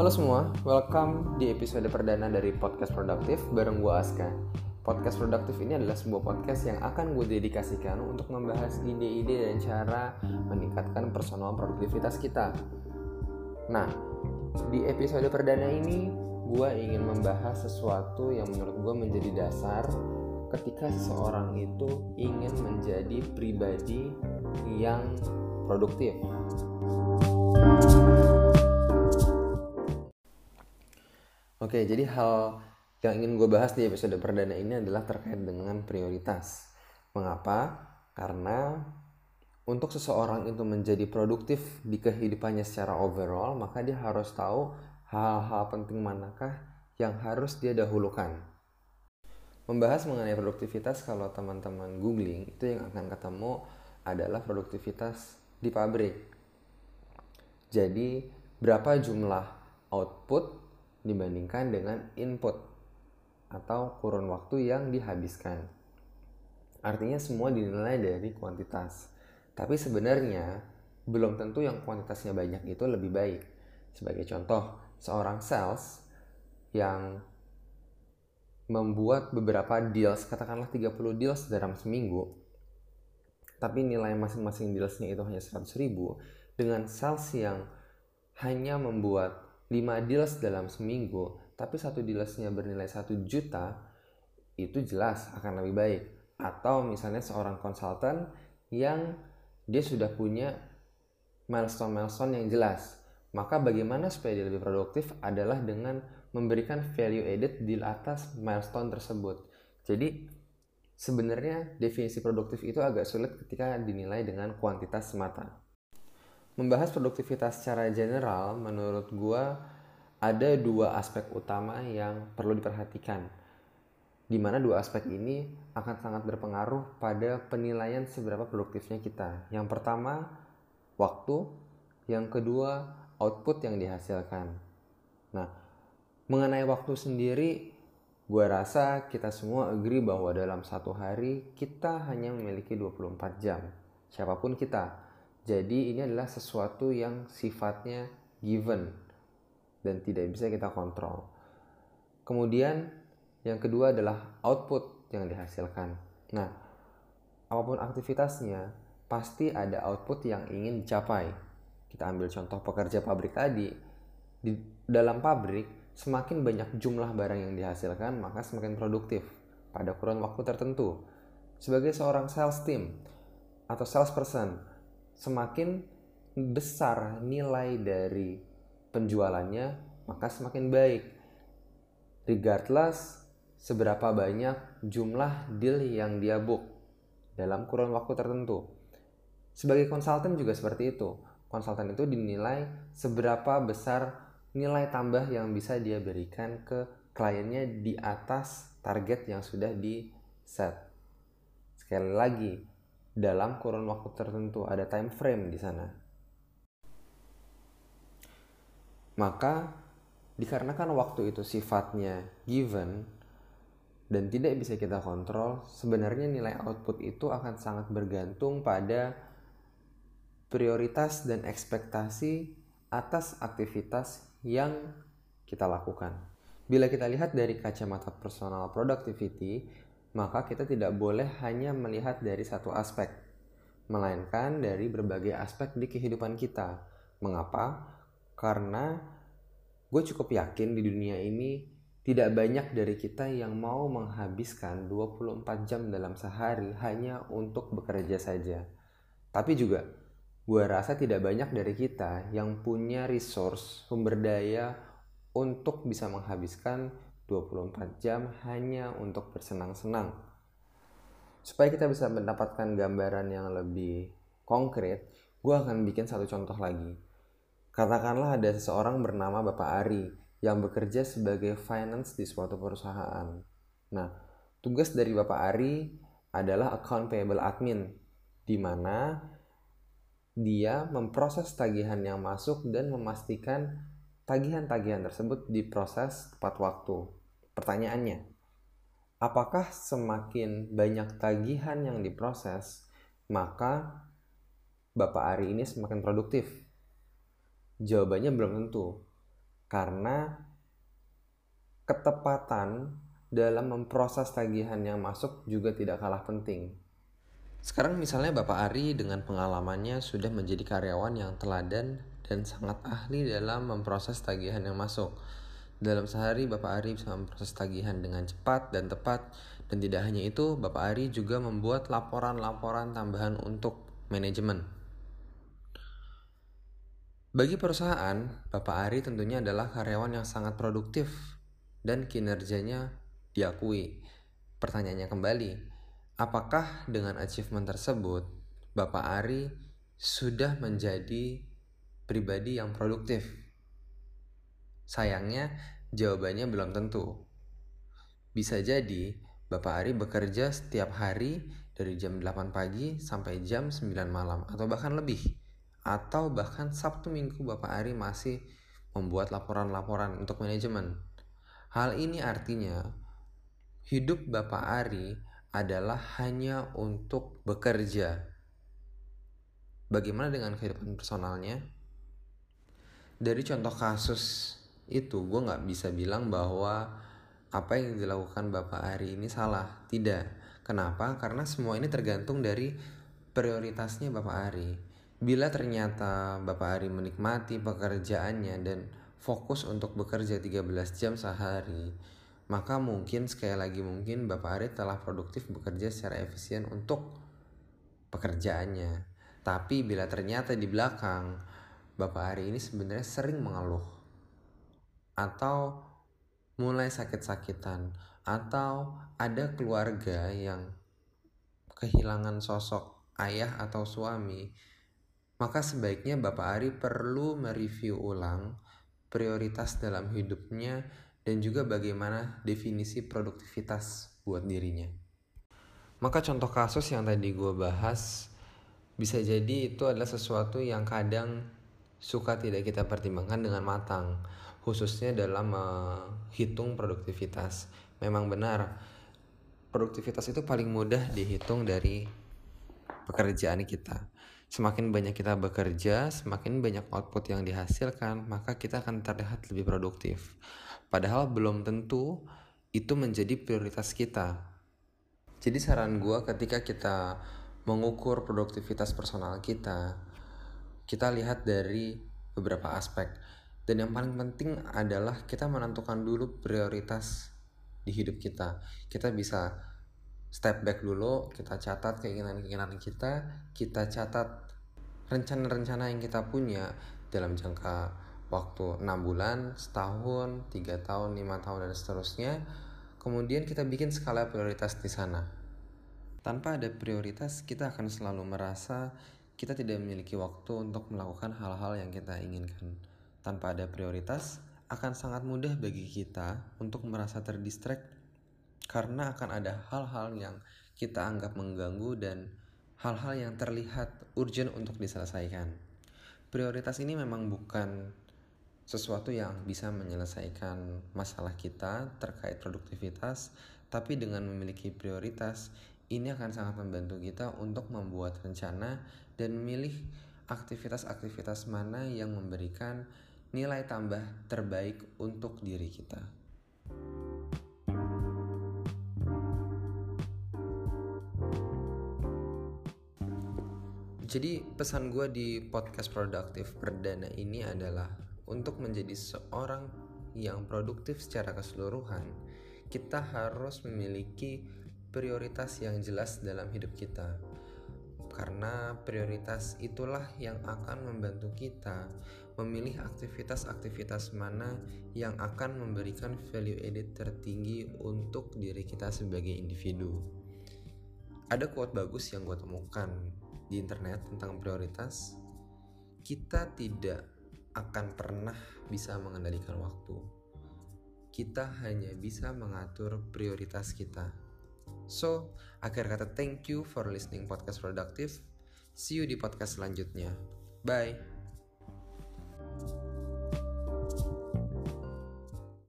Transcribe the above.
Halo semua, welcome di episode perdana dari Podcast Produktif bareng gue Aska. Podcast Produktif ini adalah sebuah podcast yang akan gue dedikasikan untuk membahas ide-ide dan cara meningkatkan personal produktivitas kita. Nah, di episode perdana ini gue ingin membahas sesuatu yang menurut gue menjadi dasar ketika seseorang itu ingin menjadi pribadi yang produktif. Oke, jadi hal yang ingin gue bahas di episode perdana ini adalah terkait dengan prioritas. Mengapa? Karena untuk seseorang itu menjadi produktif di kehidupannya secara overall, maka dia harus tahu hal-hal penting manakah yang harus dia dahulukan. Membahas mengenai produktivitas kalau teman-teman googling itu yang akan ketemu adalah produktivitas di pabrik. Jadi, berapa jumlah output dibandingkan dengan input atau kurun waktu yang dihabiskan. Artinya semua dinilai dari kuantitas. Tapi sebenarnya belum tentu yang kuantitasnya banyak itu lebih baik. Sebagai contoh, seorang sales yang membuat beberapa deals, katakanlah 30 deals dalam seminggu, tapi nilai masing-masing dealsnya itu hanya 100 ribu, dengan sales yang hanya membuat 5 deals dalam seminggu, tapi satu dealsnya bernilai 1 juta, itu jelas akan lebih baik. Atau misalnya seorang konsultan yang dia sudah punya milestone-milestone yang jelas. Maka bagaimana supaya dia lebih produktif adalah dengan memberikan value added di atas milestone tersebut. Jadi sebenarnya definisi produktif itu agak sulit ketika dinilai dengan kuantitas semata membahas produktivitas secara general, menurut gue ada dua aspek utama yang perlu diperhatikan. Di mana dua aspek ini akan sangat berpengaruh pada penilaian seberapa produktifnya kita. Yang pertama, waktu. Yang kedua, output yang dihasilkan. Nah, mengenai waktu sendiri, gue rasa kita semua agree bahwa dalam satu hari kita hanya memiliki 24 jam. Siapa pun kita jadi ini adalah sesuatu yang sifatnya given dan tidak bisa kita kontrol. Kemudian yang kedua adalah output yang dihasilkan. Nah, apa pun aktivitasnya pasti ada output yang ingin dicapai. Kita ambil contoh pekerja pabrik tadi. Di dalam pabrik semakin banyak jumlah barang yang dihasilkan, maka semakin produktif pada kurun waktu tertentu. Sebagai seorang sales team atau salesperson, semakin besar nilai dari penjualannya, maka semakin baik. Regardless seberapa banyak jumlah deal yang dia book dalam kurun waktu tertentu. Sebagai konsultan juga seperti itu. Konsultan itu dinilai seberapa besar nilai tambah yang bisa dia berikan ke kliennya di atas target yang sudah di set. Sekali lagi, dalam kurun waktu tertentu, ada time frame di sana. Maka dikarenakan waktu itu sifatnya given dan tidak bisa kita kontrol, sebenarnya nilai output itu akan sangat bergantung pada prioritas dan ekspektasi atas aktivitas yang kita lakukan. Bila kita lihat dari kacamata personal productivity, maka kita tidak boleh hanya melihat dari satu aspek, melainkan dari berbagai aspek di kehidupan kita. Mengapa? Karena gue cukup yakin di dunia ini tidak banyak dari kita yang mau menghabiskan 24 jam dalam sehari hanya untuk bekerja saja. Tapi juga gue rasa tidak banyak dari kita yang punya resource, sumber daya untuk bisa menghabiskan 24 jam hanya untuk bersenang-senang. Supaya kita bisa mendapatkan gambaran yang lebih konkret, gue akan bikin satu contoh lagi. Katakanlah ada seseorang bernama Bapak Ari yang bekerja sebagai finance di suatu perusahaan. Nah, tugas dari Bapak Ari adalah account payable admin, di mana dia memproses tagihan yang masuk dan memastikan tagihan-tagihan tersebut diproses tepat waktu. Pertanyaannya, apakah semakin banyak tagihan yang diproses, maka Bapak Ari ini semakin produktif? Jawabannya belum tentu. karena ketepatan dalam memproses tagihan yang masuk juga tidak kalah penting. Sekarang misalnya Bapak Ari dengan pengalamannya sudah menjadi karyawan yang teladan dan sangat ahli dalam memproses tagihan yang masuk. Dalam sehari Bapak Ari bisa memproses tagihan dengan cepat dan tepat dan tidak hanya itu Bapak Ari juga membuat laporan-laporan tambahan untuk manajemen. Bagi perusahaan, Bapak Ari tentunya adalah karyawan yang sangat produktif dan kinerjanya diakui. Pertanyaannya kembali, Apakah dengan achievement tersebut Bapak Ari sudah menjadi pribadi yang produktif? Sayangnya jawabannya belum tentu. Bisa jadi Bapak Ari bekerja setiap hari dari jam 8 pagi sampai jam 9 malam atau bahkan lebih. Atau bahkan Sabtu Minggu Bapak Ari masih membuat laporan-laporan untuk manajemen. Hal ini artinya hidup Bapak Ari adalah hanya untuk bekerja. Bagaimana dengan kehidupan personalnya? Dari contoh kasus itu, gue nggak bisa bilang bahwa apa yang dilakukan Bapak Ari ini salah. Tidak. Kenapa? Karena semua ini tergantung dari prioritasnya Bapak Ari. Bila ternyata Bapak Ari menikmati pekerjaannya dan fokus untuk bekerja 13 jam sehari, maka mungkin sekali lagi mungkin Bapak Ari telah produktif bekerja secara efisien untuk pekerjaannya. Tapi bila ternyata di belakang Bapak Ari ini sebenarnya sering mengeluh atau mulai sakit-sakitan atau ada keluarga yang kehilangan sosok ayah atau suami, maka sebaiknya Bapak Ari perlu mereview ulang prioritas dalam hidupnya dan juga bagaimana definisi produktivitas buat dirinya. Maka contoh kasus yang tadi gue bahas bisa jadi itu adalah sesuatu yang kadang suka tidak kita pertimbangkan dengan matang, khususnya dalam menghitung produktivitas. Memang benar, produktivitas itu paling mudah dihitung dari pekerjaan kita. Semakin banyak kita bekerja, semakin banyak output yang dihasilkan, maka kita akan terlihat lebih produktif. Padahal belum tentu itu menjadi prioritas kita. Jadi saran gue ketika kita mengukur produktivitas personal kita, kita lihat dari beberapa aspek. Dan yang paling penting adalah kita menentukan dulu prioritas di hidup kita. Kita bisa step back dulu, kita catat keinginan-keinginan kita, kita catat rencana-rencana yang kita punya dalam jangka waktu 6 bulan, setahun, 3 tahun, 5 tahun dan seterusnya. Kemudian kita bikin skala prioritas di sana. Tanpa ada prioritas, kita akan selalu merasa kita tidak memiliki waktu untuk melakukan hal-hal yang kita inginkan. Tanpa ada prioritas, akan sangat mudah bagi kita untuk merasa terdistract karena akan ada hal-hal yang kita anggap mengganggu dan hal-hal yang terlihat urgent untuk diselesaikan. Prioritas ini memang bukan sesuatu yang bisa menyelesaikan masalah kita terkait produktivitas, tapi dengan memiliki prioritas, ini akan sangat membantu kita untuk membuat rencana dan memilih aktivitas-aktivitas mana yang memberikan nilai tambah terbaik untuk diri kita. Jadi pesan gue di podcast produktif perdana ini adalah untuk menjadi seorang yang produktif secara keseluruhan, kita harus memiliki prioritas yang jelas dalam hidup kita. Karena prioritas itulah yang akan membantu kita memilih aktivitas-aktivitas mana yang akan memberikan value added tertinggi untuk diri kita sebagai individu. Ada quote bagus yang gue temukan di internet tentang prioritas. Kita tidak akan pernah bisa mengendalikan waktu. Kita hanya bisa mengatur prioritas kita. So, akhir kata thank you for listening podcast produktif. See you di podcast selanjutnya. Bye.